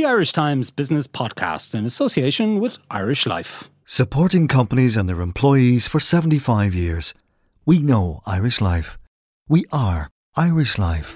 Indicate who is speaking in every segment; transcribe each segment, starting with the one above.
Speaker 1: the Irish Times Business Podcast in association with Irish Life.
Speaker 2: Supporting companies and their employees for 75 years. We know Irish Life. We are Irish Life.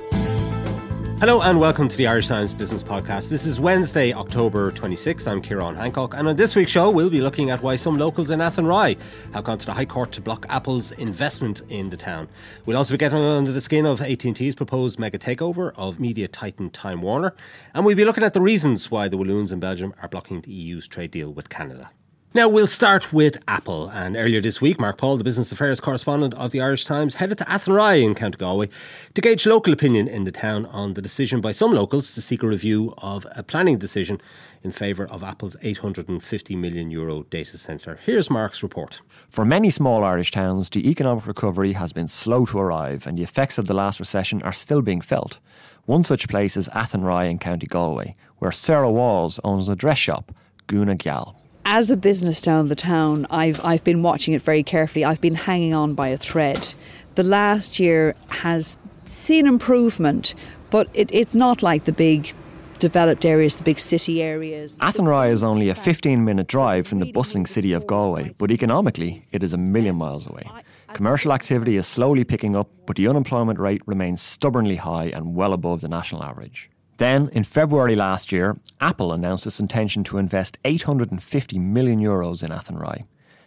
Speaker 3: Hello and welcome to the Irish Times Business Podcast. This is Wednesday, October 26th. I'm Ciarán Hancock, and on this week's show, we'll be looking at why some locals in Athenry have gone to the High Court to block Apple's investment in the town. We'll also be getting under the skin of AT&T's proposed mega takeover of media titan Time Warner, and we'll be looking at the reasons why the Walloons in Belgium are blocking the EU's trade deal with Canada. Now, we'll start with Apple. And earlier this week, Mark Paul, the business affairs correspondent of the Irish Times, headed to Athenry in County Galway to gauge local opinion in the town on the decision by some locals to seek a review of a planning decision in favour of Apple's 850 million euro data centre. Here's Mark's report.
Speaker 4: For many small Irish towns, the economic recovery has been slow to arrive, and the effects of the last recession are still being felt. One such place is Athenry in County Galway, where Sarah Walls owns a dress shop, Guna Gyal
Speaker 5: as a business down the town, I've I've been watching it very carefully. I've been hanging on by a thread. The last year has seen improvement, but it, it's not like the big developed areas, the big city areas.
Speaker 4: Athenry is only a 15 minute drive from the bustling city of Galway, but economically it is a million miles away. Commercial activity is slowly picking up, but the unemployment rate remains stubbornly high and well above the national average. Then, in February last year, Apple announced its intention to invest 850 million euros in Athenry.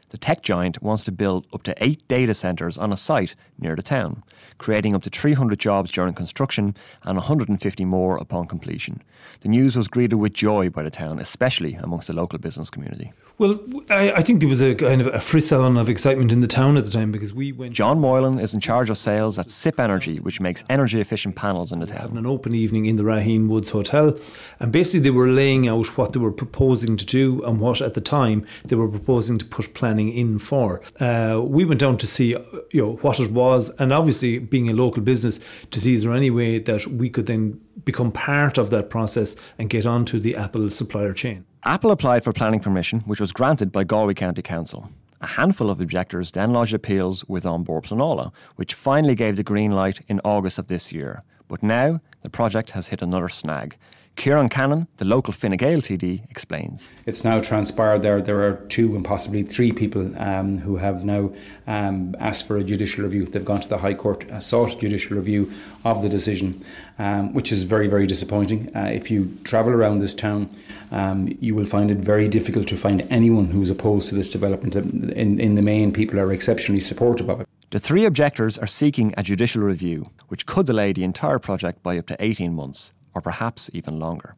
Speaker 4: The tech giant wants to build up to eight data centres on a site near the town, creating up to 300 jobs during construction and 150 more upon completion. The news was greeted with joy by the town, especially amongst the local business community.
Speaker 6: Well, I, I, think there was a kind of a frisson of excitement in the town at the time because we went.
Speaker 4: John Moylan is in charge of sales at SIP Energy, which makes energy efficient panels in the town.
Speaker 6: Having an open evening in the Raheen Woods Hotel, and basically they were laying out what they were proposing to do and what at the time they were proposing to put planning in for. Uh, we went down to see, you know, what it was, and obviously being a local business, to see is there any way that we could then become part of that process and get onto the Apple supplier chain.
Speaker 4: Apple applied for planning permission, which was granted by Galway County Council. A handful of objectors then lodged appeals with An Bord Pleanála, which finally gave the green light in August of this year. But now the project has hit another snag. Ciarán Cannon, the local Fine Gael TD, explains.
Speaker 7: It's now transpired there there are two and possibly three people um, who have now um, asked for a judicial review. They've gone to the High Court, uh, sought judicial review of the decision, um, which is very, very disappointing. Uh, if you travel around this town, um, you will find it very difficult to find anyone who is opposed to this development. In, in the main, people are exceptionally supportive of it.
Speaker 4: The three objectors are seeking a judicial review, which could delay the entire project by up to 18 months or perhaps even longer.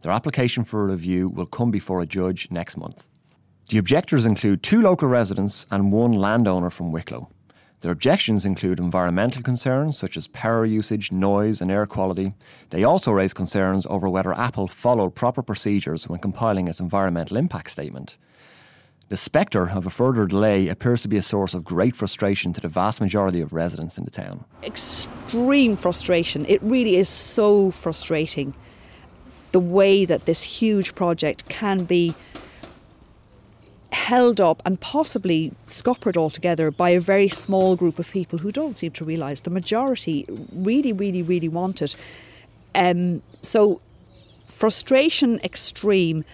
Speaker 4: Their application for a review will come before a judge next month. The objectors include two local residents and one landowner from Wicklow. Their objections include environmental concerns such as power usage, noise, and air quality. They also raise concerns over whether Apple followed proper procedures when compiling its environmental impact statement. The spectre of a further delay appears to be a source of great frustration to the vast majority of residents in the town.
Speaker 5: Extreme frustration. It really is so frustrating the way that this huge project can be held up and possibly scuppered altogether by a very small group of people who don't seem to realise the majority really, really, really want it. Um, so, frustration extreme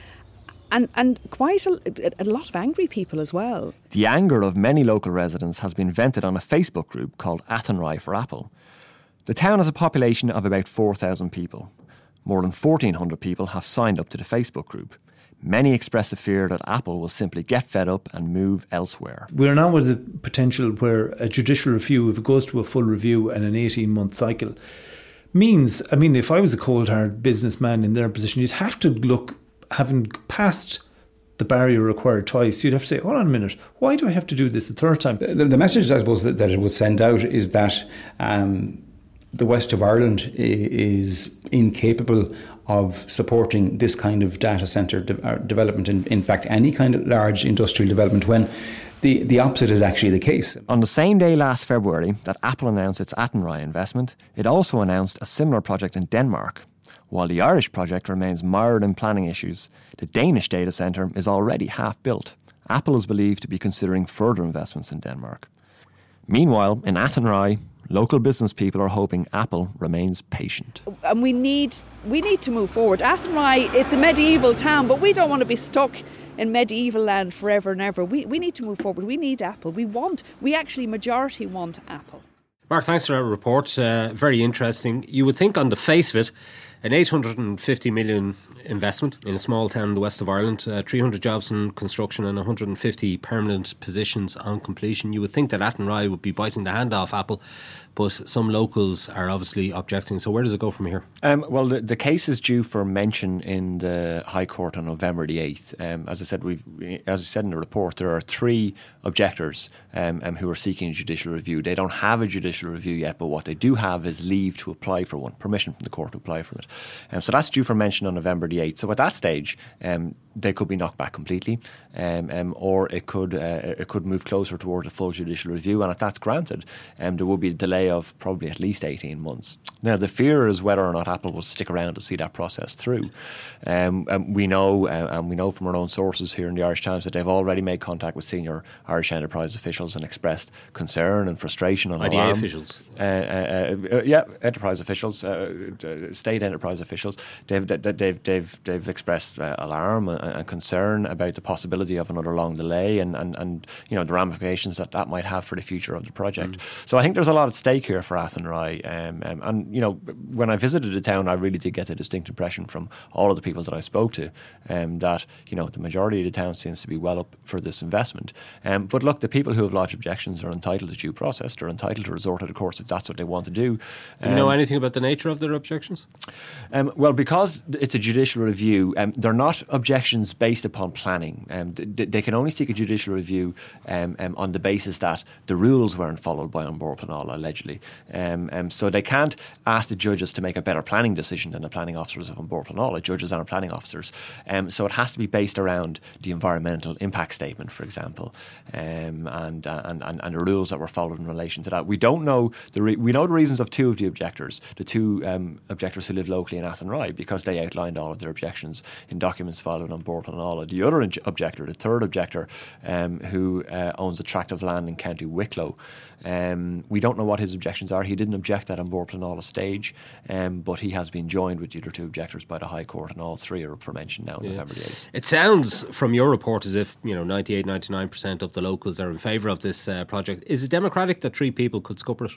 Speaker 5: and and quite a, a, lot of angry people as well.
Speaker 4: The anger of many local residents has been vented on a Facebook group called Athenry for Apple. The town has a population of about 4,000 people. More than 1,400 people have signed up to the Facebook group. Many express the fear that Apple will simply get fed up and move elsewhere.
Speaker 6: We're now with the potential where a judicial review, if it goes to a full review and an 18 month cycle, means, I mean, if I was a cold hard businessman in their position, you'd have to look having passed the barrier required twice, you'd have to say, hold on a minute, why do I have to do this the third time?
Speaker 7: The, the message, I suppose, that, that, it would send out is that um, the west of Ireland is incapable of supporting this kind of data centre de- uh, development, in, in fact, any kind of large industrial development, when the, the opposite is actually the case.
Speaker 4: On the same day last February that Apple announced its Athenry investment, it also announced a similar project in Denmark. While the Irish project remains mired in planning issues, the Danish data centre is already half built. Apple is believed to be considering further investments in Denmark. Meanwhile, in Athenry, local business people are hoping Apple remains patient.
Speaker 5: And we need we need to move forward. Athenry, it's a medieval town, but we don't want to be stuck in medieval land forever and ever. We, we need to move forward. We need Apple. We want, we actually majority want Apple.
Speaker 3: Mark, thanks for that report. Uh, very interesting. You would think, on the face of it, an 850 million investment in a small town in the west of Ireland, uh, 300 jobs in construction and 150 permanent positions on completion. You would think that Athenry would be biting the hand off Apple, but some locals are obviously objecting. So where does it go from here?
Speaker 4: Um, well, the, the, case is due for mention in the High Court on November the 8th. Um, as I said, we've, as we said in the report, there are three objectors um, um, who are seeking a judicial review. They don't have a judicial review yet, but what they do have is leave to apply for one, permission from the court to apply for it. Um, so that's due for mention on November the 8th. So at that stage, um, they could be knocked back completely, um, um, or it could uh, it could move closer towards a full judicial review. And if that's granted, um, there will be a delay of probably at least eighteen months. Now the fear is whether or not Apple will stick around to see that process through. Um, and we know, uh, and we know from our own sources here in the Irish Times that they've already made contact with senior Irish enterprise officials and expressed concern and frustration on
Speaker 3: IDA
Speaker 4: alarm.
Speaker 3: officials.
Speaker 4: Uh, uh, uh, yeah, enterprise officials, uh, state enterprise officials. They've they've they've they've expressed alarm and concern about the possibility of another long delay and, and, and you know the ramifications that that might have for the future of the project. Mm. So I think there's a lot at stake here for Athenry. Um, um, and you know when I visited the town, I really did get the distinct impression from all of the people that I spoke to um, that you know the majority of the town seems to be well up for this investment. Um, but look, the people who have lodged objections are entitled to due process. They're entitled to resort to the courts if that's what they want to do.
Speaker 3: Do you know um, anything about the nature of their objections?
Speaker 4: Um, well, because it's a judicial review, they're not objections based based upon planning. Um, they can only seek a judicial review um, um, on the basis that the rules weren't followed by An Bord allegedly. Um, um, so they can't ask the judges to make a better planning decision than the planning officers of Bord Pleanála. Judges aren't planning officers. Um, so it has to be based around the environmental impact statement, for example, and, and, and, and the rules that were followed in relation to that. We don't know the re- we know the reasons of two of the objectors, the two objectors who live locally in Athenry, because they outlined all of their objections in documents followed on Pleanála the other objector, the third objector, um, who uh, owns a tract of land in County Wicklow, um, we don't know what his objections are. He didn't object at An Bord Pleanála stage, um, but he has been joined with the other two objectors by the High Court, and all three are up for mention now yeah. November the 8th.
Speaker 3: It sounds from your report as if you know 98, 99% of the locals are in favour of this uh, project. Is it democratic that three people could scupper it?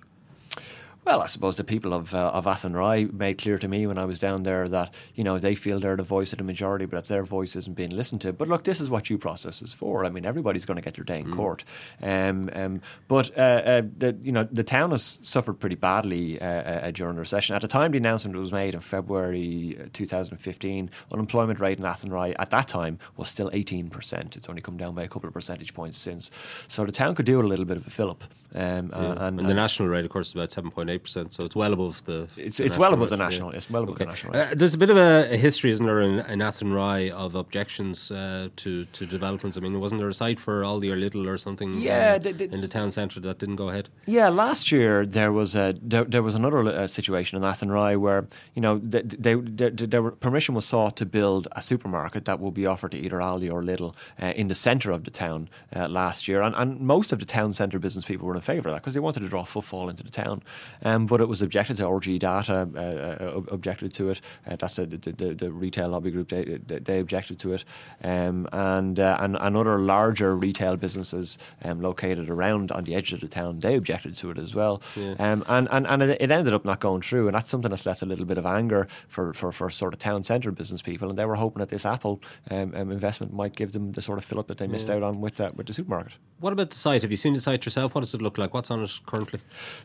Speaker 4: Well, I suppose the people of uh, of Athenry made clear to me when I was down there that you know they feel they're the voice of the majority, but their voice isn't being listened to. But look, this is what due process is for. I mean, everybody's going to get their day in mm. court. Um, um, but uh, uh, the you know the town has suffered pretty badly uh, uh, during the recession. At the time the announcement was made in February uh, 2015, unemployment rate in Athenry at that time was still 18 percent. It's only come down by a couple of percentage points since. So the town could do a little bit of a fill up.
Speaker 3: Um, yeah. and, and, the national rate, of course, is about 7.8 eight percent, so it's well above the.
Speaker 4: It's it's well above rate. the national. Yeah. It's well above okay. the national. Uh,
Speaker 3: there's a bit of a, a, history, isn't there, in, in Athenry of objections uh, to to developments. I mean, wasn't there a site for Aldi or Lidl or something?
Speaker 4: Yeah,
Speaker 3: uh, in the town centre that didn't go ahead.
Speaker 4: Yeah, last year there was a there, there was another uh, situation in Athenry where you know they, they, they, permission was sought to build a supermarket that would be offered to either Aldi or Lidl uh, in the centre of the town uh, last year, and, and most of the town centre business people were in favour of that because they wanted to draw footfall into the town. Um, but it was objected to. RG Data uh, uh, objected to it. Uh, that's the, the, the, retail lobby group. They, they objected to it, um, and, and and other larger retail businesses um, located around on the edge of the town they objected to it as well. Yeah. Um, and and and it, ended up not going through, and that's something that's left a little bit of anger for for, for sort of town centre business people, and they were hoping that this Apple um, um, investment might give them the sort of fill up that they missed yeah. out on with that with the supermarket.
Speaker 3: What about the site? Have you seen the site yourself? What does it look like? What's on it currently?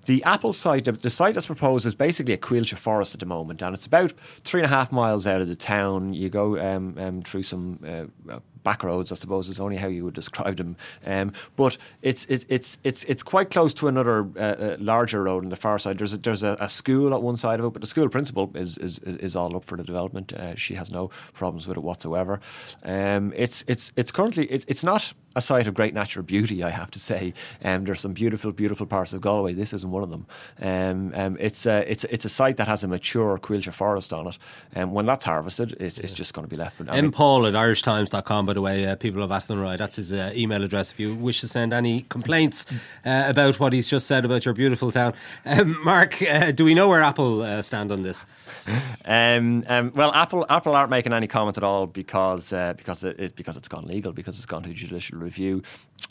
Speaker 4: The Apple site, the, the site that's proposed is basically a Coillte forest at the moment, and it's about three and a half miles out of the town. You go um, um, through some uh, back roads, I suppose, is only how you would describe them. Um, but it's it, it's it's it's quite close to another uh, uh, larger road on the far side. There's a, there's a, a, school at one side of it, but the school principal is is, is all up for the development. Uh, she has no problems with it whatsoever. Um, it's it's it's currently it, it's not a site of great natural beauty, I have to say. Um, there's some beautiful, beautiful parts of Galway. This isn't one of them. Um, um, it's, a, it's, it's a site that has a mature Coillte forest on it. And um, when that's harvested, it's, it's just going to be left for
Speaker 3: M. Paul at irishtimes.com, by the way, uh, people of Athenry. That's his uh, email address if you wish to send any complaints uh, about what he's just said about your beautiful town. Um, Mark, uh, do we know where Apple uh, stand on this?
Speaker 4: Um, um, well, Apple Apple aren't making any comment at all because uh, because it, because it's gone legal because it's gone to judicial review.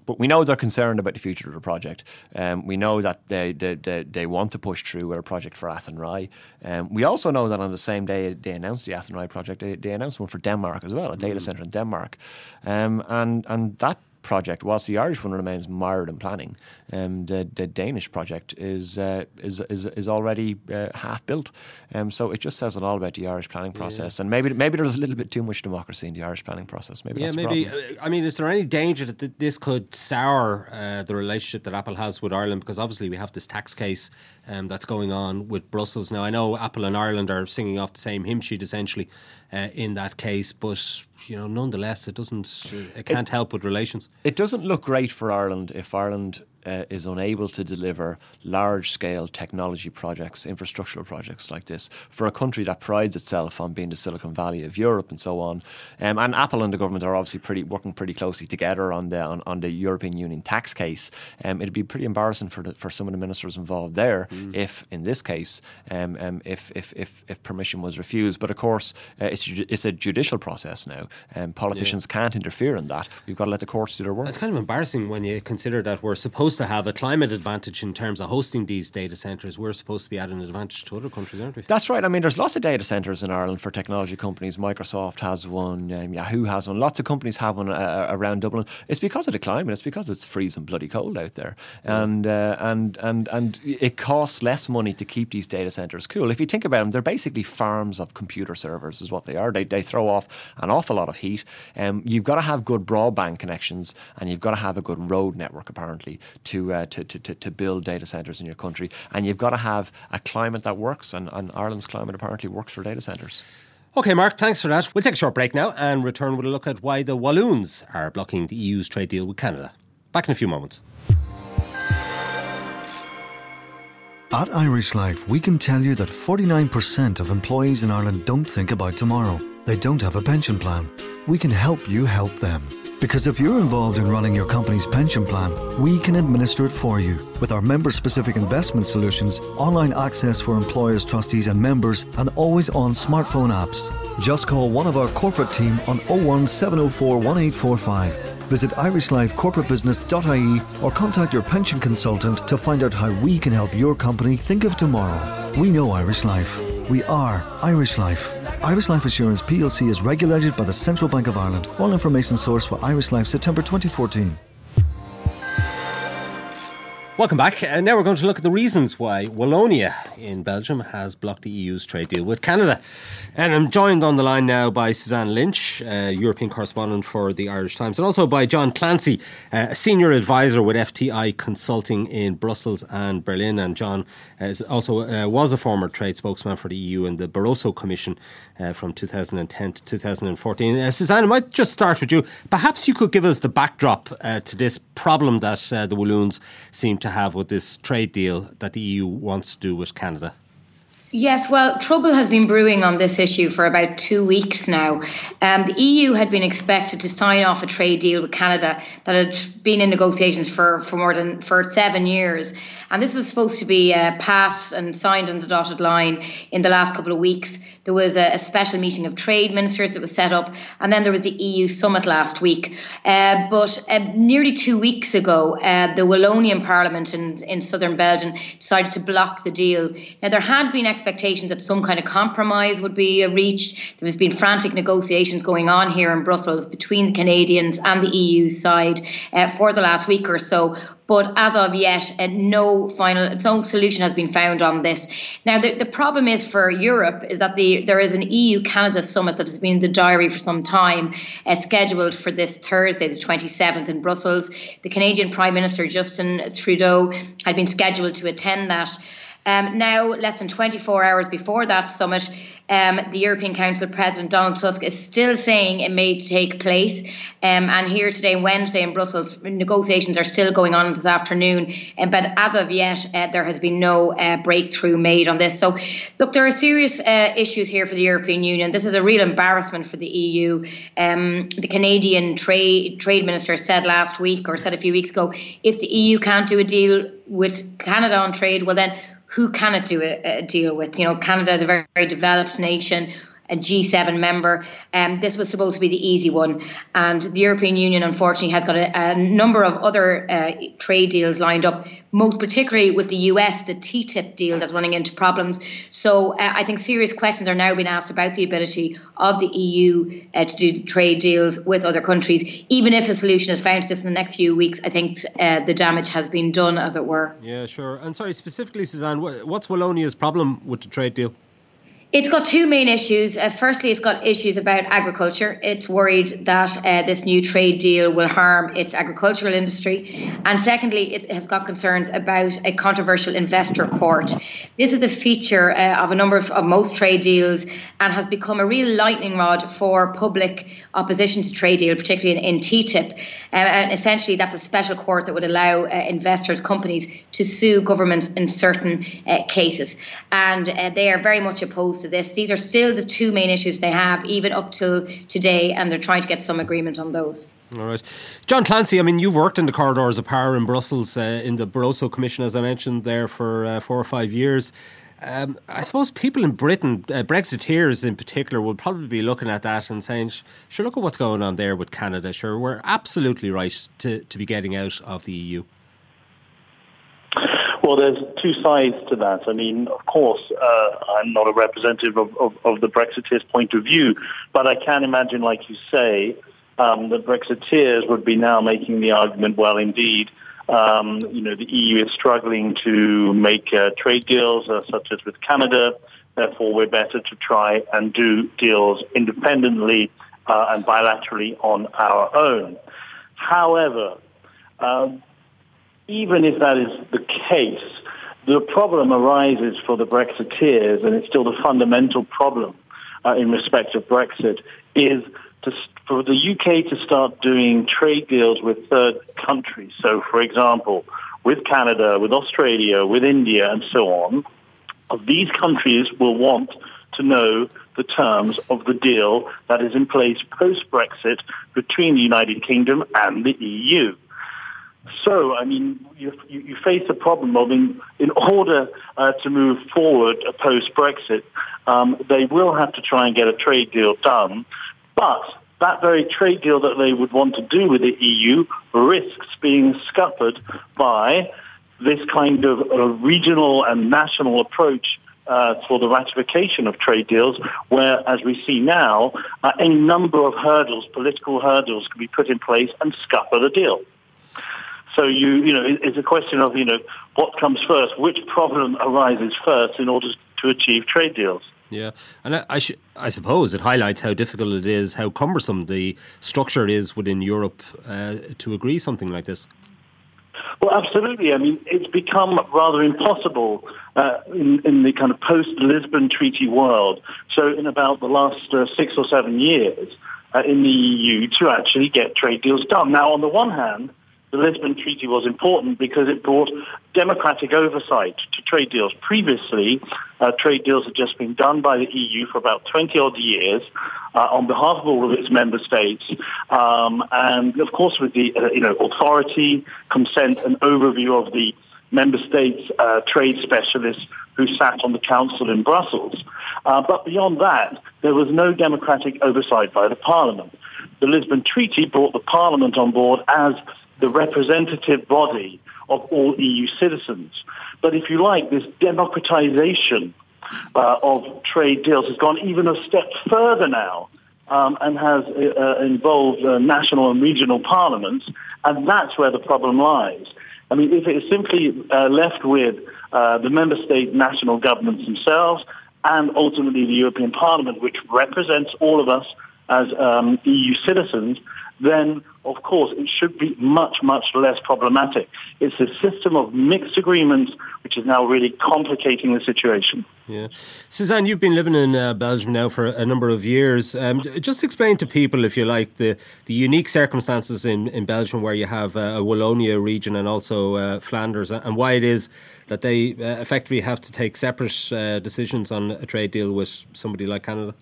Speaker 4: But we know they're concerned about the future of the project. Um, we know that they, they, they, they, want to push through with a project for Athenry. Um, we also know that on the same day they announced the Athenry project, they, they announced one for Denmark as well, a data mm. centre in Denmark, um, and and that project, whilst the Irish one remains mired in planning, um, the, the Danish project is, uh, is, is is already uh, half built. Um, so it just says a lot about the Irish planning process, yeah. and maybe maybe there's a little bit too much democracy in the Irish planning process. Maybe yeah, maybe. Uh,
Speaker 3: I mean, is there any danger that th- this could sour uh, the relationship that Apple has with Ireland? Because obviously we have this tax case um, that's going on with Brussels now. I know Apple and Ireland are singing off the same hymn sheet essentially uh, in that case, but you know, nonetheless, it doesn't. It can't it, help with relations.
Speaker 4: It doesn't look great for Ireland if Ireland uh, is unable to deliver large scale technology projects, infrastructural projects like this, for a country that prides itself on being the Silicon Valley of Europe and so on. Um, and Apple and the government are obviously pretty working pretty closely together on the on, on the European Union tax case. Um, it'd be pretty embarrassing for the, for some of the ministers involved there mm. if, in this case, um, um, if, if, if if permission was refused. But of course, uh, it's it's a judicial process now, and politicians yeah. can't interfere in that. We've got to let the courts do their work.
Speaker 3: It's kind of embarrassing when you consider that we're supposed to have a climate advantage in terms of hosting these data centres. We're supposed to be at an advantage to other countries, aren't we?
Speaker 4: That's right. I mean, there's lots of data centres in Ireland for technology companies. Microsoft has one, um, Yahoo has one. Lots of companies have one uh, uh, around Dublin. It's because of the climate. It's because it's freezing bloody cold out there, and uh, and and and it costs less money to keep these data centres cool. If you think about them, they're basically farms of computer servers, is what they are. They they throw off an awful lot of heat. Um, you've got to have good broadband connections, and you've got to have a good road network apparently to uh, to, to, to, build data centres in your country. And you've got to have a climate that works, and, and Ireland's climate apparently works for data centres.
Speaker 3: Okay, Mark, thanks for that. We'll take a short break now and return with a look at why the Walloons are blocking the EU's trade deal with Canada. Back in a few moments.
Speaker 2: At Irish Life, we can tell you that 49% of employees in Ireland don't think about tomorrow. They don't have a pension plan. We can help you help them. Because if you're involved in running your company's pension plan, we can administer it for you with our member specific investment solutions, online access for employers, trustees, and members, and always on smartphone apps. Just call one of our corporate team on 01704 1845. Visit irishlifecorporatebusiness.ie or contact your pension consultant to find out how we can help your company think of tomorrow. We know Irish Life. We are Irish Life. Irish Life Assurance plc is regulated by the Central Bank of Ireland. All information sourced for Irish Life September 2014.
Speaker 3: Welcome back. And now we're going to look at the reasons why Wallonia in Belgium has blocked the EU's trade deal with Canada. And I'm joined on the line now by Suzanne Lynch, uh, European correspondent for the Irish Times, and also by John Clancy, uh, a senior advisor with FTI Consulting in Brussels and Berlin. And John is also uh, was a former trade spokesman for the EU and the Barroso Commission uh, from 2010 to 2014. Uh, Suzanne, I might just start with you. Perhaps you could give us the backdrop uh, to this problem that the Walloons seem to to have with this trade deal that the EU wants to do with Canada?
Speaker 8: Yes, well, trouble has been brewing on this issue for about two weeks now. Um, the EU had been expected to sign off a trade deal with Canada that had been in negotiations for, for more than for seven years. And this was supposed to be uh, passed and signed on the dotted line in the last couple of weeks. There was a, a, special meeting of trade ministers that was set up, and then there was the EU summit last week. Uh, but uh, nearly two weeks ago, uh, the Wallonian Parliament in, in southern Belgium decided to block the deal. Now, there had been expectations that some kind of compromise would be reached. There has been frantic negotiations going on here in Brussels between the Canadians and the EU side uh, for the last week or so but as of yet, uh, no final, no solution has been found on this. Now, the, the problem is for Europe is that the, there is an EU Canada summit that has been in the diary for some time, uh, scheduled for this Thursday, the 27th, in Brussels. The Canadian Prime Minister Justin Trudeau had been scheduled to attend that. Um, now, less than 24 hours before that summit, um, the European Council President Donald Tusk is still saying it may take place. Um, and here today, Wednesday in Brussels, negotiations are still going on this afternoon. Um, but as of yet, uh, there has been no uh, breakthrough made on this. So, look, there are serious uh, issues here for the European Union. This is a real embarrassment for the EU. Um, the Canadian trade trade minister said last week, or said a few weeks ago, if the EU can't do a deal with Canada on trade, well then who can it do a, a deal with? You know, Canada is a very, very developed nation a G7 member. Um, this was supposed to be the easy one. And the European Union, unfortunately, has got a, a number of other uh, trade deals lined up, most particularly with the US, the TTIP deal that's running into problems. So uh, I think serious questions are now being asked about the ability of the EU uh, to do trade deals with other countries. Even if a solution is found to this in the next few weeks, I think uh, the damage has been done, as it were.
Speaker 3: Yeah, sure. And sorry, specifically, Suzanne, what's Wallonia's problem with the trade deal?
Speaker 8: It's got two main issues. Uh, firstly, it's got issues about agriculture. It's worried that uh, this new trade deal will harm its agricultural industry. And secondly, it has got concerns about a controversial investor court. This is a feature uh, of a number of, of, most trade deals and has become a real lightning rod for public opposition to trade deal, particularly in, in TTIP. Uh, and essentially, that's a special court that would allow uh, investors, companies, to sue governments in certain uh, cases. And they are very much opposed opposed to this. These are still the two main issues they have, even up till today, and they're trying to get some agreement on those.
Speaker 3: All right. John Clancy, I mean, you've worked in the corridors of power in Brussels, uh, in the Barroso Commission, as I mentioned, there for uh, four or five years. Um, I suppose people in Britain, uh, Brexiteers in particular, will probably be looking at that and saying, sure, look at what's going on there with Canada. Sure, we're absolutely right to, to be getting out of the EU.
Speaker 9: Well, there's two sides to that. I mean, of course, uh, I'm not a representative of, of, of, the Brexiteers' point of view, but I can imagine, like you say, um, that Brexiteers would be now making the argument, well, indeed, um, you know, the EU is struggling to make uh, trade deals, uh, such as with Canada. Therefore, we're better to try and do deals independently uh, and bilaterally on our own. However, um, even if that is the case, the problem arises for the Brexiteers, and it's still the fundamental problem uh, in respect of Brexit, is to, for the UK to start doing trade deals with third countries. So, for example, with Canada, with Australia, with India, and so on, these countries will want to know the terms of the deal that is in place post-Brexit between the United Kingdom and the EU. So, I mean, you, you face a problem of in, in order uh, to move forward post Brexit, um, they will have to try and get a trade deal done. But that very trade deal that they would want to do with the EU risks being scuppered by this kind of regional and national approach uh, for the ratification of trade deals, where, as we see now, uh, a number of hurdles, political hurdles, can be put in place and scupper the deal. So you, you know, it's a question of, you know, what comes first, which problem arises first in order to achieve trade deals.
Speaker 3: Yeah, and I, I, sh- I, suppose it highlights how difficult it is, how cumbersome the structure is within Europe uh, to agree something like this.
Speaker 9: Well, absolutely. I mean, it's become rather impossible uh, in, in, the kind of post-Lisbon Treaty world. So, in about the last uh, six or seven years uh, in the EU, to actually get trade deals done. Now, on the one hand, the Lisbon Treaty was important because it brought democratic oversight to trade deals. Previously, uh, trade deals had just been done by the EU for about 20 odd years uh, on behalf of all of its member states, um, and of course with the uh, you know authority, consent, and overview of the member states' uh, trade specialists who sat on the council in Brussels. Uh, but beyond that, there was no democratic oversight by the parliament. The Lisbon Treaty brought the parliament on board as the representative body of all EU citizens. But if you like, this democratization uh, of trade deals has gone even a step further now um, and has uh, involved uh, national and regional parliaments, and that's where the problem lies. I mean, if it is simply uh, left with uh, the member state national governments themselves and ultimately the European Parliament, which represents all of us as um, EU citizens, then of course it should be much, much less problematic. It's a system of mixed agreements which is now really complicating the situation.
Speaker 3: Yeah. Suzanne, you've been living in uh, Belgium now for a number of years. Um, just explain to people, if you like, the, the unique circumstances in, in Belgium where you have uh, a Wallonia region and also uh, Flanders and why it is that they uh, effectively have to take separate uh, decisions on a trade deal with somebody like Canada.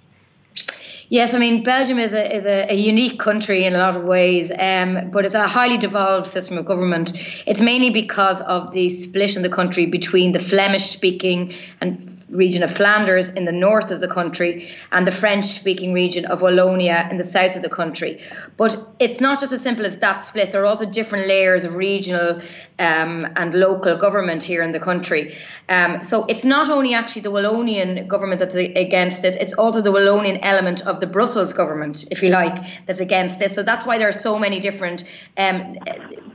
Speaker 8: Yes, I mean Belgium is a is a, a unique country in a lot of ways, um, but it's a highly devolved system of government. It's mainly because of the split in the country between the Flemish-speaking and region of Flanders in the north of the country and the French speaking region of Wallonia in the south of the country. But it's not just as simple as that split. There are also different layers of regional um, and local government here in the country. Um, so it's not only actually the Wallonian government that's against this, it's also the Wallonian element of the Brussels government, if you like, that's against this. So that's why there are so many different um,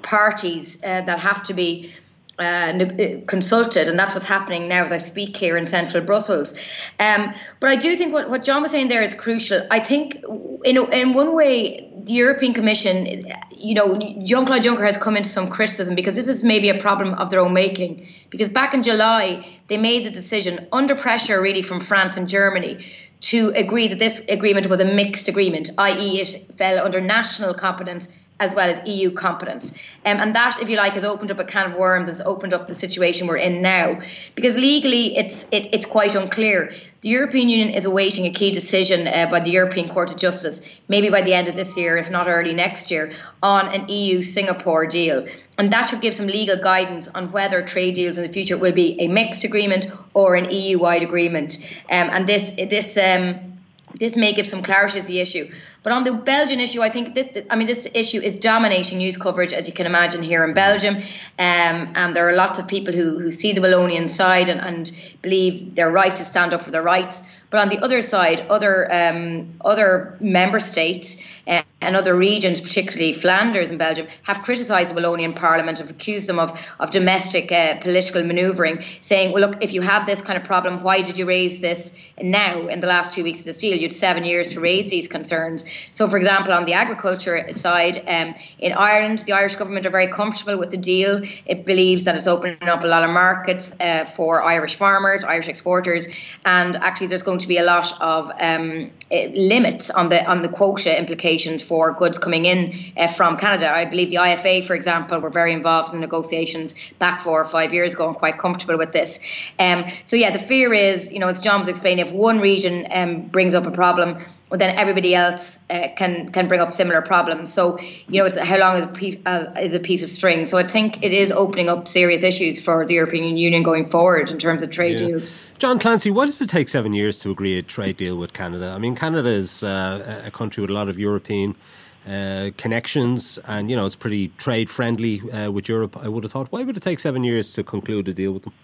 Speaker 8: parties uh, that have to be uh, consulted, and that's what's happening now as I speak here in central Brussels. Um, but I do think what, what John was saying there is crucial. I think, in, in one way, the European Commission, you know, Jean Claude Juncker has come into some criticism because this is maybe a problem of their own making. Because back in July, they made the decision, under pressure really from France and Germany, to agree that this agreement was a mixed agreement, i.e., it fell under national competence as well as EU competence. Um, and that, if you like, has opened up a can of worms. It's opened up the situation we're in now. Because legally, it's it, it's quite unclear. The European Union is awaiting a key decision uh, by the European Court of Justice, maybe by the end of this year, if not early next year, on an EU Singapore deal. And that should give some legal guidance on whether trade deals in the future will be a mixed agreement or an EU wide agreement. Um, and this, this, um, this may give some clarity to the issue. But on the Belgian issue, I think this, I mean, this issue is dominating news coverage, as you can imagine, here in Belgium. Um, and there are lots of people who, who see the Wallonian side and, and believe they're right to stand up for their rights. But on the other side, other um, other member states uh, and other regions, particularly Flanders and Belgium, have criticised the Wallonian Parliament, have accused them of, of domestic uh, political manoeuvring, saying, well, look, if you have this kind of problem, why did you raise this now in the last two weeks of this deal? You had seven years to raise these concerns. So, for example, on the agriculture side, um, in Ireland, the Irish government are very comfortable with the deal. It believes that it's opening up a lot of markets uh, for Irish farmers, Irish exporters, and actually there's going to be a lot of um, limits on the on the quota implications for goods coming in uh, from Canada. I believe the IFA, for example, were very involved in negotiations back four or five years ago and quite comfortable with this. Um, so, yeah, the fear is, you know, as John was explaining, if one region um, brings up a problem, well, then everybody else uh, can can bring up similar problems. So you know, it's how long is a, piece, uh, is a piece of string. So I think it is opening up serious issues for the European Union going forward in terms of trade yeah. deals.
Speaker 3: John Clancy, why does it take seven years to agree a trade deal with Canada? I mean, Canada is uh, a country with a lot of European uh, connections, and you know it's pretty trade friendly uh, with Europe. I would have thought. Why would it take seven years to conclude a deal with them?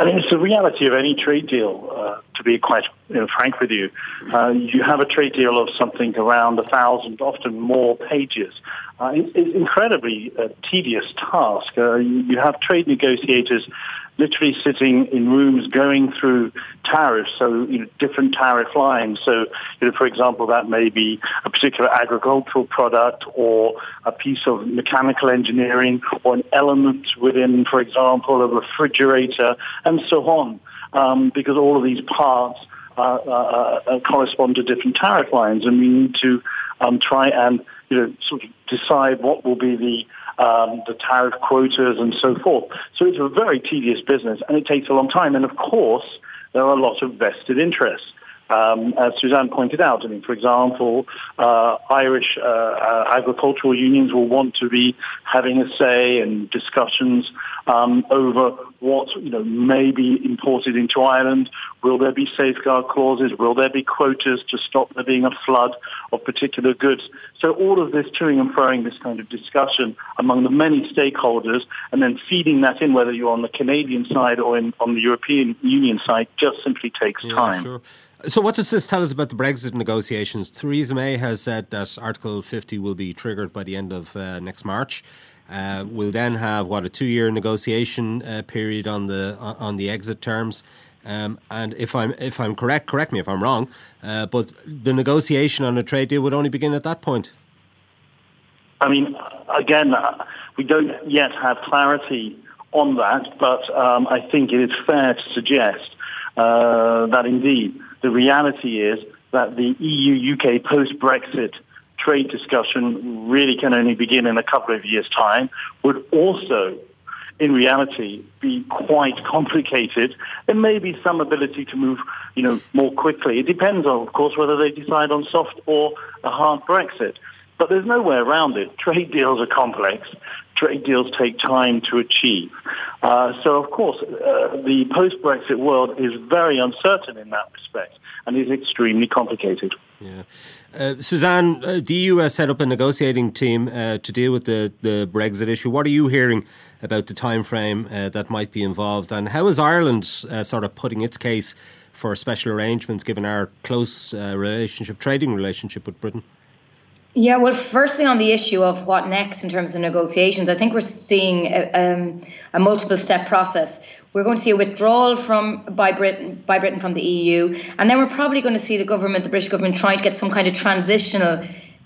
Speaker 9: I think it's the reality of any trade deal. Uh, to be quite you know, frank with you, uh, you have a trade deal of something around a thousand, often more pages. Uh, it's, it's incredibly uh, tedious task. Uh, you have trade negotiators literally sitting in rooms going through tariffs, so you know, different tariff lines. So, you know, for example, that may be a particular agricultural product or a piece of mechanical engineering or an element within, for example, a refrigerator and so on, um, because all of these parts uh, uh, uh, correspond to different tariff lines, and we need to um, try and you know sort of decide what will be the um, the tariff quotas and so forth. So it's a very tedious business and it takes a long time. And of course, there are a lot of vested interests. Um, as Suzanne pointed out, I mean, for example, uh, Irish uh, uh, agricultural unions will want to be having a say in discussions um, over what you know may be imported into Ireland. Will there be safeguard clauses? Will there be quotas to stop there being a flood of particular goods? So all of this toing and froing this kind of discussion among the many stakeholders, and then feeding that in, whether you're on the Canadian side or in, on the European Union side, just simply takes
Speaker 3: yeah,
Speaker 9: time.
Speaker 3: Sure. So, what does this tell us about the Brexit negotiations? Theresa May has said that Article 50 will be triggered by the end of uh, next March. Uh, we'll then have what a two-year negotiation uh, period on the on the exit terms. Um, and if I'm if I'm correct, correct me if I'm wrong. Uh, but the negotiation on a trade deal would only begin at that point.
Speaker 9: I mean, again, uh, we don't yet have clarity on that, but um, I think it is fair to suggest uh, that indeed the reality is that the EU-UK post-Brexit trade discussion really can only begin in a couple of years' time, would also in reality be quite complicated. There may be some ability to move, you know, more quickly. It depends, on, of course, whether they decide on soft or a hard Brexit. But there's no way around it. Trade deals are complex. Trade deals take time to achieve. Uh, so, of course, uh, the post-Brexit world is very uncertain in that respect and is extremely complicated.
Speaker 3: Yeah. Uh, Suzanne, uh, the EU has set up a negotiating team uh, to deal with the, the Brexit issue. What are you hearing about the time frame uh, that might be involved, and how is Ireland sort of putting its case for special arrangements given our close relationship, trading relationship with Britain?
Speaker 8: Yeah, well, firstly, on the issue of what next in terms of negotiations, I think we're seeing a, um, a multiple step process. We're going to see a withdrawal from by Britain by Britain from the EU, and then we're probably going to see the government, the British government, trying to get some kind of transitional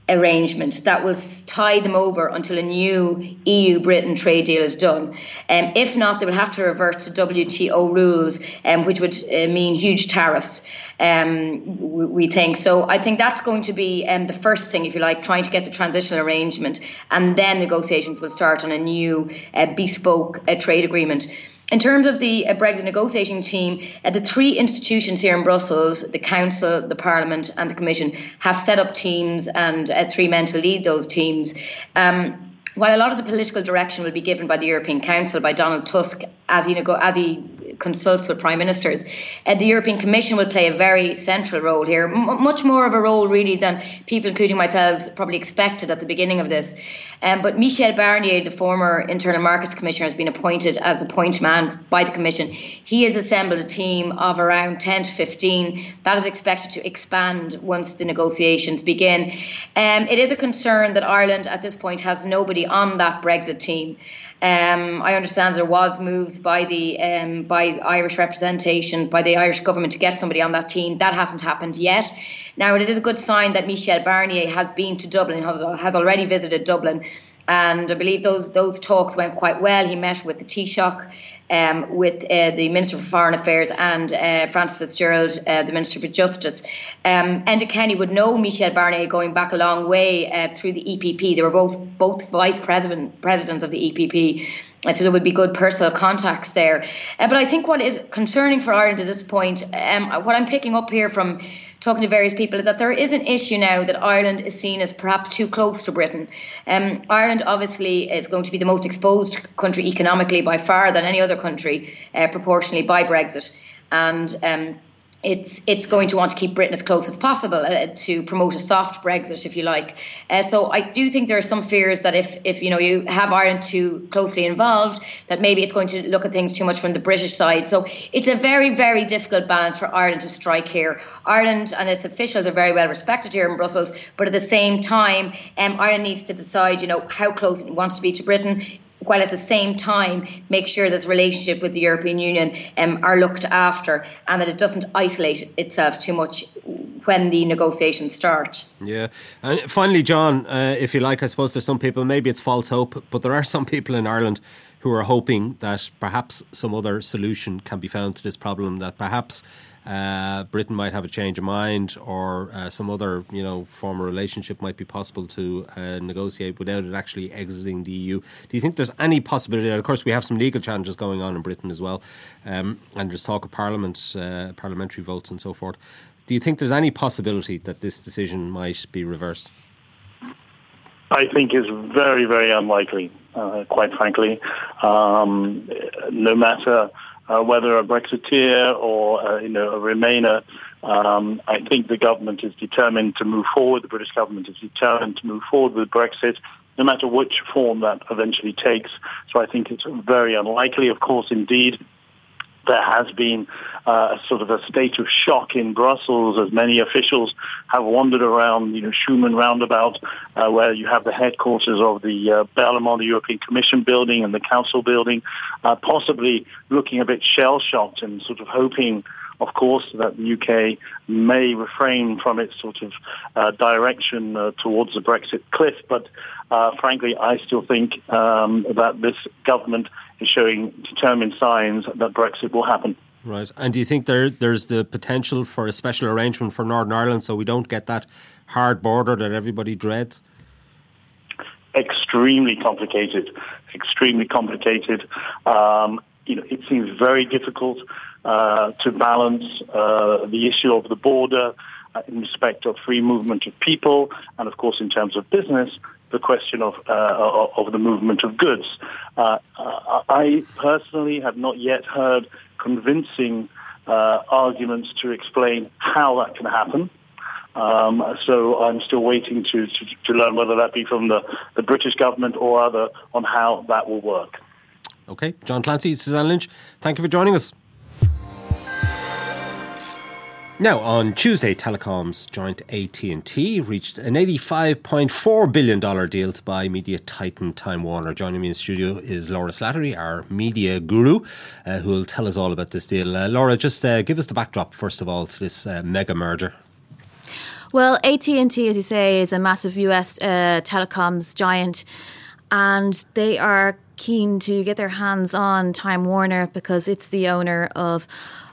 Speaker 8: arrangement that will tie them over until a new EU Britain trade deal is done. Um, if not, they will have to revert to WTO rules, um, which would uh, mean huge tariffs. Um, we think so. I think that's going to be um, the first thing, if you like, trying to get the transitional arrangement, and then negotiations will start on a new uh, bespoke uh, trade agreement. In terms of the uh, Brexit negotiating team, uh, the three institutions here in Brussels, the Council, the Parliament, and the Commission, have set up teams and uh, three men to lead those teams. Um, while a lot of the political direction will be given by the European Council, by Donald Tusk, as he, nego- as he consults with prime ministers. Uh, the European Commission will play a very central role here, M- much more of a role really than people, including myself, probably expected at the beginning of this. Um, but Michel Barnier, the former Internal Markets Commissioner, has been appointed as the point man by the Commission. He has assembled a team of around 10 to 15. That is expected to expand once the negotiations begin. Um, it is a concern that Ireland at this point has nobody on that Brexit team. Um, I understand there was moves by the um, by Irish representation by the Irish government to get somebody on that team. That hasn't happened yet. Now it is a good sign that Michel Barnier has been to Dublin, has, has already visited Dublin, and I believe those those talks went quite well. He met with the Taoiseach um, with uh, the Minister for Foreign Affairs and uh, Frances Fitzgerald, uh, the Minister for Justice. Um, Enda Kenny would know Michel Barnier going back a long way uh, through the EPP. They were both both vice president presidents of the EPP. So there would be good personal contacts there. Uh, but I think what is concerning for Ireland at this point, um, what I'm picking up here from talking to various people is that there is an issue now that Ireland is seen as perhaps too close to Britain. Um, Ireland obviously is going to be the most exposed country economically by far than any other country, uh, proportionally by Brexit. And um, it's it's going to want to keep Britain as close as possible uh, to promote a soft Brexit, if you like. Uh, so I do think there are some fears that if if you know you have Ireland too closely involved, that maybe it's going to look at things too much from the British side. So it's a very very difficult balance for Ireland to strike here. Ireland and its officials are very well respected here in Brussels, but at the same time, um, Ireland needs to decide, you know, how close it wants to be to Britain while at the same time make sure that relationship with the European Union um, are looked after and that it doesn't isolate itself too much when the negotiations start.
Speaker 3: Yeah. And finally, John, uh, if you like, I suppose there's some people, maybe it's false hope, but there are some people in Ireland who are hoping that perhaps some other solution can be found to this problem, that perhaps uh, Britain might have a change of mind, or uh, some other you know form of relationship might be possible to uh, negotiate without it actually exiting the EU. Do you think there's any possibility? Of course, we have some legal challenges going on in Britain as well, um, and there's talk of Parliament, uh, parliamentary votes, and so forth. Do you think there's any possibility that this decision might be reversed?
Speaker 9: I think is very, very unlikely, uh, quite frankly. Um, no matter uh, whether a Brexiteer or uh, you know a Remainer. Um, I think the government is determined to move forward. The British government is determined to move forward with Brexit, no matter which form that eventually takes. So I think it's very unlikely. Of course, indeed, there has been uh, sort of a state of shock in Brussels as many officials have wandered around, you know, Schuman Roundabout, uh, where you have the headquarters of the uh, Parliament, the European Commission building and the Council building, uh, possibly looking a bit shell-shocked and sort of hoping of course, that the UK may refrain from its sort of uh, direction uh, towards the Brexit cliff. But uh, frankly, I still think um, that this government is showing determined signs that Brexit will happen.
Speaker 3: Right. And do you think there there's the potential for a special arrangement for Northern Ireland so we don't get that hard border that everybody dreads?
Speaker 9: Extremely complicated. Extremely complicated. Um, you know, it seems very difficult uh, to balance uh, the issue of the border uh, in respect of free movement of people, and of course, in terms of business, the question of uh, of the movement of goods. Uh, I personally have not yet heard convincing uh, arguments to explain how that can happen. Um, so I'm still waiting to, to, to, learn whether that be from the, the British government or other on how that will work.
Speaker 3: Okay, John Clancy, Suzanne Lynch, thank you for joining us. Now, on Tuesday, Telecom's joint AT&T reached an $85.4 billion deal to buy media titan Time Warner. Joining me in studio is Laura Slattery, our media guru, uh, who will tell us all about this deal. Uh, Laura, just uh, give us the backdrop, first of all, to this uh, mega merger.
Speaker 10: Well, AT&T, as you say, is a massive US uh, telecoms giant, and they are keen to get their hands on Time Warner because it's the owner of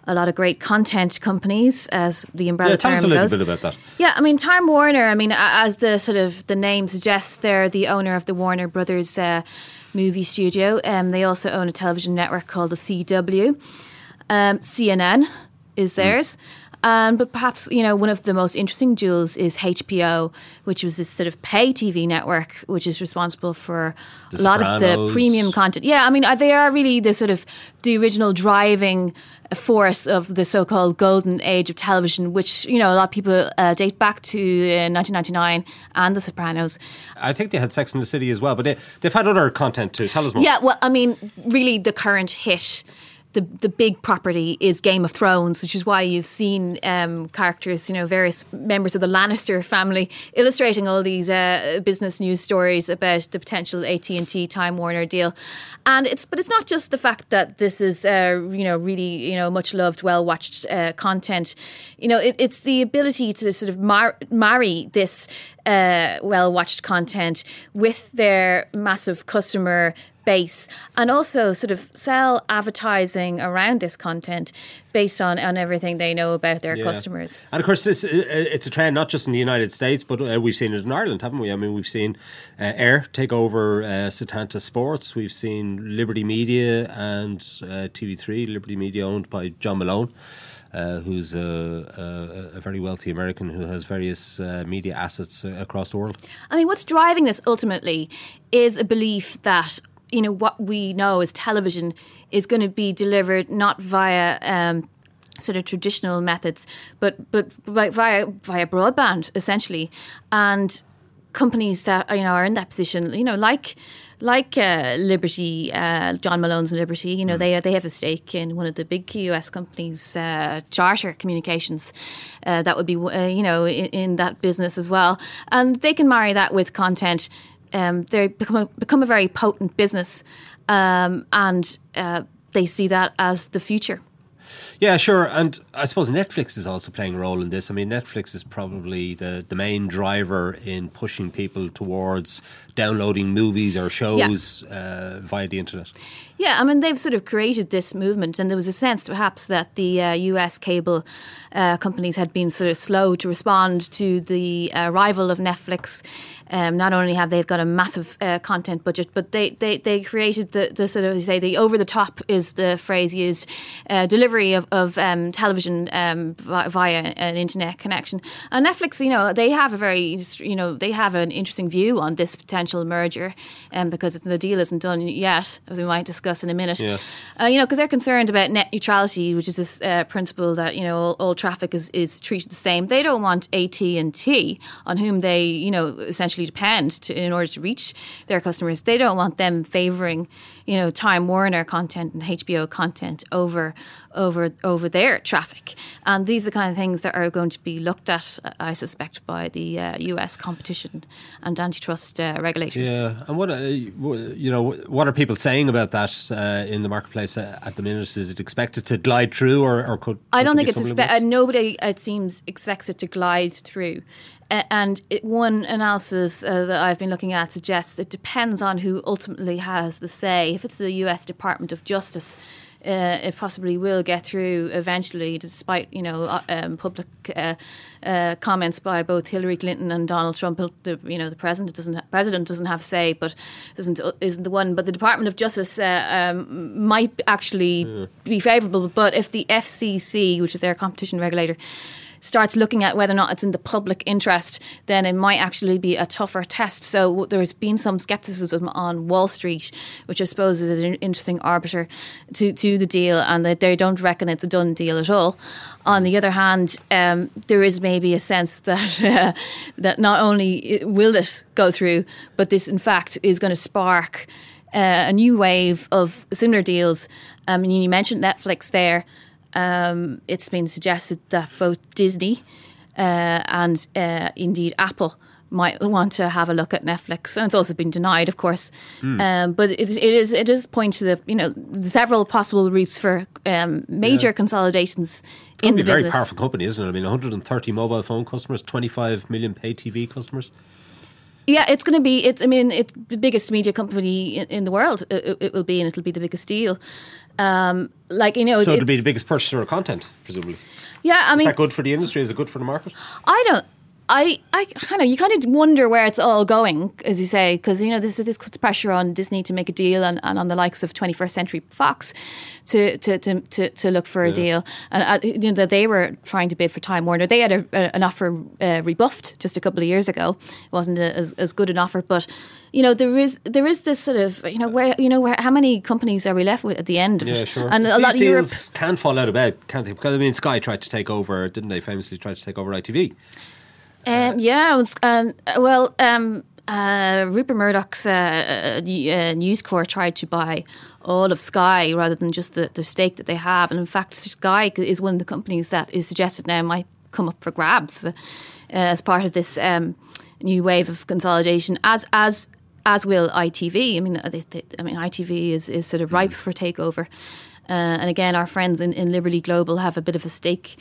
Speaker 10: a lot of great content companies, as the umbrella
Speaker 3: yeah, tell
Speaker 10: term
Speaker 3: us a little
Speaker 10: goes.
Speaker 3: bit about that.
Speaker 10: Yeah, I mean Time Warner. I mean, as the sort of the name suggests, they're the owner of the Warner Brothers uh, movie studio. Um, they also own a television network called the CW. Um, CNN is hmm. theirs. Mm. Um, but perhaps you know one of the most interesting jewels is HBO, which was this sort of pay TV network, which is responsible for
Speaker 3: the
Speaker 10: a lot
Speaker 3: Sopranos.
Speaker 10: of the premium content. Yeah, I mean uh, they are really the sort of the original driving force of the so-called golden age of television, which you know a lot of people uh, date back to uh, 1999 and The Sopranos.
Speaker 3: I think they had Sex in the City as well, but they, they've had other content too. Tell us more.
Speaker 10: Yeah, well, I mean, really, the current hit the the big property is Game of Thrones, which is why you've seen um, characters, you know, various members of the Lannister family illustrating all these uh, business news stories about the potential AT and T Time Warner deal. And it's but it's not just the fact that this is uh, you know really you know much loved, well watched uh, content. You know, it, it's the ability to sort of mar- marry this uh, well watched content with their massive customer base and also sort of sell advertising around this content based on, on everything they know about their yeah. customers.
Speaker 3: And of course, this, uh, uh, it's a trend not just in the United States, but uh, we've seen it in Ireland, haven't we? I mean, we've seen uh, Eir take over uh, Setanta Sports, we've seen Liberty Media and uh, TV3, Liberty Media owned by John Malone. Uh, who's a, a, a, very wealthy American who has various uh, media assets across the world.
Speaker 10: I mean, what's driving this ultimately is a belief that you know what we know as television is going to be delivered not via um, sort of traditional methods, but but via via broadband essentially, and companies that you know are in that position, you know, like like uh, Liberty, uh, John Malone's Liberty, you know, mm. they they have a stake in one of the big US companies, uh, Charter Communications, uh, that would be uh, you know in, in, that business as well, and they can marry that with content um, they become a, become a very potent business, um, and uh, they see that as the future.
Speaker 3: Yeah, sure. And I suppose Netflix is also playing a role in this. I mean, Netflix is probably the, the main driver in pushing people towards downloading movies or shows yeah. uh, via the internet.
Speaker 10: Yeah, I mean, they've sort of created this movement, and there was a sense perhaps that the uh, US cable uh, companies had been sort of slow to respond to the arrival of Netflix. Um, not only have they got a massive uh, content budget, but they, they, they created the, the sort of say the over the top is the phrase used uh, delivery of, of um, television um, via an internet connection. And Netflix, you know, they have a very you know they have an interesting view on this potential merger, um, because the deal isn't done yet, as we might discuss discuss in a minute.
Speaker 3: Yeah.
Speaker 10: Uh, you know, because they're concerned about net neutrality, which is this uh, principle that you know all, all, traffic is, is treated the same. They don't want AT and T, on whom they you know essentially depend to, in order to reach their customers. They don't want them favouring you know Time Warner content and HBO content over over over their traffic. And these are the kind of things that are going to be looked at, I suspect, by the uh, U.S. competition and antitrust uh, regulators.
Speaker 3: Yeah, and what uh, you know, what are people saying about that uh, in the marketplace uh, at the minute? Is it expected to glide through, or, or could?
Speaker 10: I don't think it's expected. nobody, it seems, expects it to glide through. And it, one analysis uh, that I've been looking at suggests it depends on who ultimately has the say. If it's the U.S. Department of Justice uh, it possibly will get through eventually, despite you know uh, um, public uh, uh, comments by both Hillary Clinton and Donald Trump. The, you know the president doesn't ha- president doesn't have say, but doesn't isn't the one. But the Department of Justice uh, um, might actually yeah. be favourable. But if the FCC, which is their competition regulator, starts looking at whether or not it's in the public interest, then it might actually be a tougher test. So there's been some skepticism on Wall Street, which I suppose is an interesting arbiter to, to the deal, and that they don't reckon it's a done deal at all. On the other hand, um, there is maybe a sense that uh, that not only will it go through, but this in fact is going to spark. Uh, a new wave of similar deals. Um, and you mentioned Netflix there. Um, it's been suggested that both Disney uh, and uh, indeed Apple might want to have a look at Netflix, and it's also been denied, of course. Mm. Um, but it, it is it does point to the you know several possible routes for um, major yeah. consolidations
Speaker 3: it's in
Speaker 10: the
Speaker 3: be a
Speaker 10: business.
Speaker 3: very powerful company, isn't it? I mean, 130 mobile phone customers, 25 million pay TV customers.
Speaker 10: Yeah, it's going to be. It's. I mean, it's the biggest media company in, in the world. It, it, will be, and it'll be the biggest deal. Um, like you know,
Speaker 3: so it'll be the biggest purchaser of content, presumably.
Speaker 10: Yeah, I mean,
Speaker 3: is that good for the industry? Is it good for the market?
Speaker 10: I don't. I, I kind of you kind of wonder where it's all going, as you say, because you know this this puts pressure on Disney to make a deal and, and on the likes of 21st Century Fox to to to, to, to look for yeah. a deal, and uh, you know that they were trying to bid for Time Warner. They had a, a, an offer uh, rebuffed just a couple of years ago. It wasn't a, as, as good an offer, but you know there is there is this sort of you know where you know where how many companies are we left with at the end?
Speaker 3: Of yeah, sure.
Speaker 10: And
Speaker 3: a These
Speaker 10: lot of Europe
Speaker 3: can fall out of bed, can't they? Because I mean, Sky tried to take over, didn't they? Famously tried to take over ITV.
Speaker 10: Um, yeah, was, uh, well, um, uh, Rupert Murdoch's uh, uh, uh, News Corp tried to buy all of Sky rather than just the, the stake that they have. And in fact, Sky is one of the companies that is suggested now might come up for grabs uh, as part of this um, new wave of consolidation, as as as will ITV. I mean, they, they, I mean, ITV is, is sort of ripe for takeover. Uh, and again, our friends in, in Liberty Global have a bit of a stake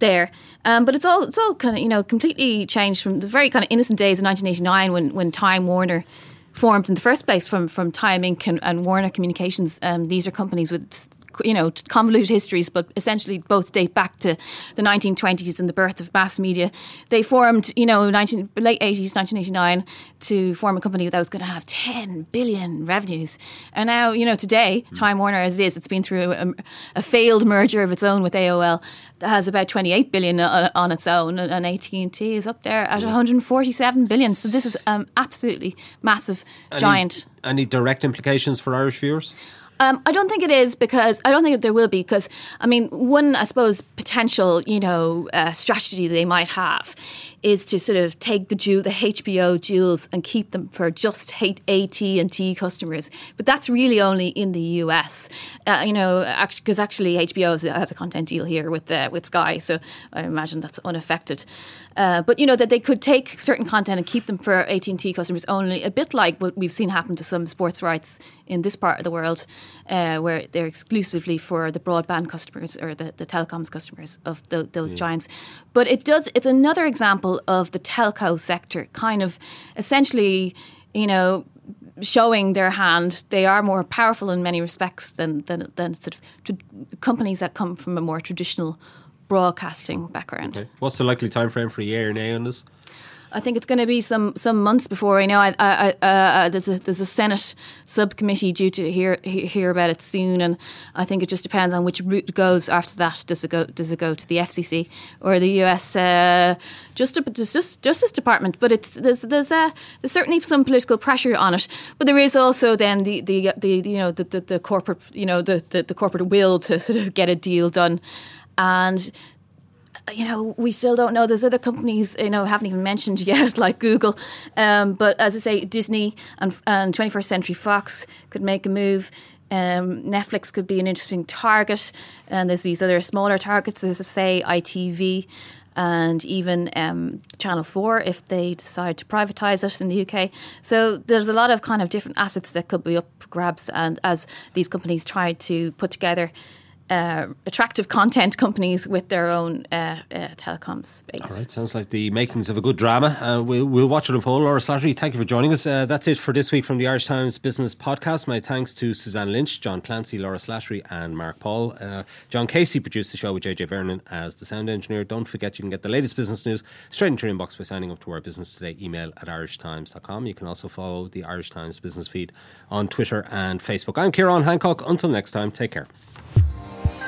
Speaker 10: there. Um, but it's all it's all kind of you know completely changed from the very kind of innocent days of 1989 when when Time Warner formed in the first place from from Time Inc. and, and Warner Communications. Um, these are companies with you know convoluted histories, but essentially both date back to the 1920s and the birth of mass media. They formed, you know, 19, late 80s, 1989, to form a company that was going to have 10 billion revenues. And now, you know, today, mm. Time Warner, as it is, it's been through a, a, failed merger of its own with AOL that has about 28 billion on, on its own, and AT&T is up there at 147 billion. So this is um, absolutely massive, any, giant.
Speaker 3: Any direct implications for Irish viewers?
Speaker 10: Um, I don't think it is because I don't think there will be because I mean one I suppose potential you know uh, strategy they might have is to sort of take the Jew, the HBO jewels and keep them for just AT and T customers. But that's really only in the US, uh, you know, because actually, actually, HBO has a content deal here with uh, with Sky, so I imagine that's unaffected. Uh, but you know that they could take certain content and keep them for AT and T customers only, a bit like what we've seen happen to some sports rights in this part of the world, uh, where they're exclusively for the broadband customers or the, the telecoms customers of the, those yeah. giants. But it does. It's another example of the telco sector, kind of essentially, you know, showing their hand. They are more powerful in many respects than than, than sort of companies that come from a more traditional broadcasting background. Okay.
Speaker 3: What's the likely time frame for a year now on this?
Speaker 10: I think it's going to be some some months before I know. I, I, uh, there's a there's a Senate subcommittee due to hear hear about it soon, and I think it just depends on which route goes after that. Does it go does it go to the FCC or the US uh, Justice Justice Department? But it's there's there's uh, there's certainly some political pressure on it, but there is also then the the, the you know the, the, the corporate you know the, the the corporate will to sort of get a deal done, and you know, we still don't know. There's other companies, you know, haven't even mentioned yet, like Google. Um, but as I say, Disney and, and 21st Century Fox could make a move. Um, Netflix could be an interesting target, and there's these other smaller targets, as I say, ITV and even um, Channel 4 if they decide to privatise it in the UK. So there's a lot of kind of different assets that could be up for grabs, and as these companies try to put together uh, attractive content companies with their own uh, uh, telecoms space.
Speaker 3: All right, sounds like the makings of a good drama. Uh, we'll, we'll watch it unfold. Laura Slattery, thank you for joining us. Uh, that's it for this week from the Irish Times Business Podcast. My thanks to Suzanne Lynch, John Clancy, Laura Slattery, and Mark Paul. Uh, John Casey produced the show with JJ Vernon as the sound engineer. Don't forget you can get the latest business news straight into your inbox by signing up to our Business Today email at irishtimes.com. You can also follow the Irish Times business feed on Twitter and Facebook. I'm Ciarán Hancock. Until next time, take care.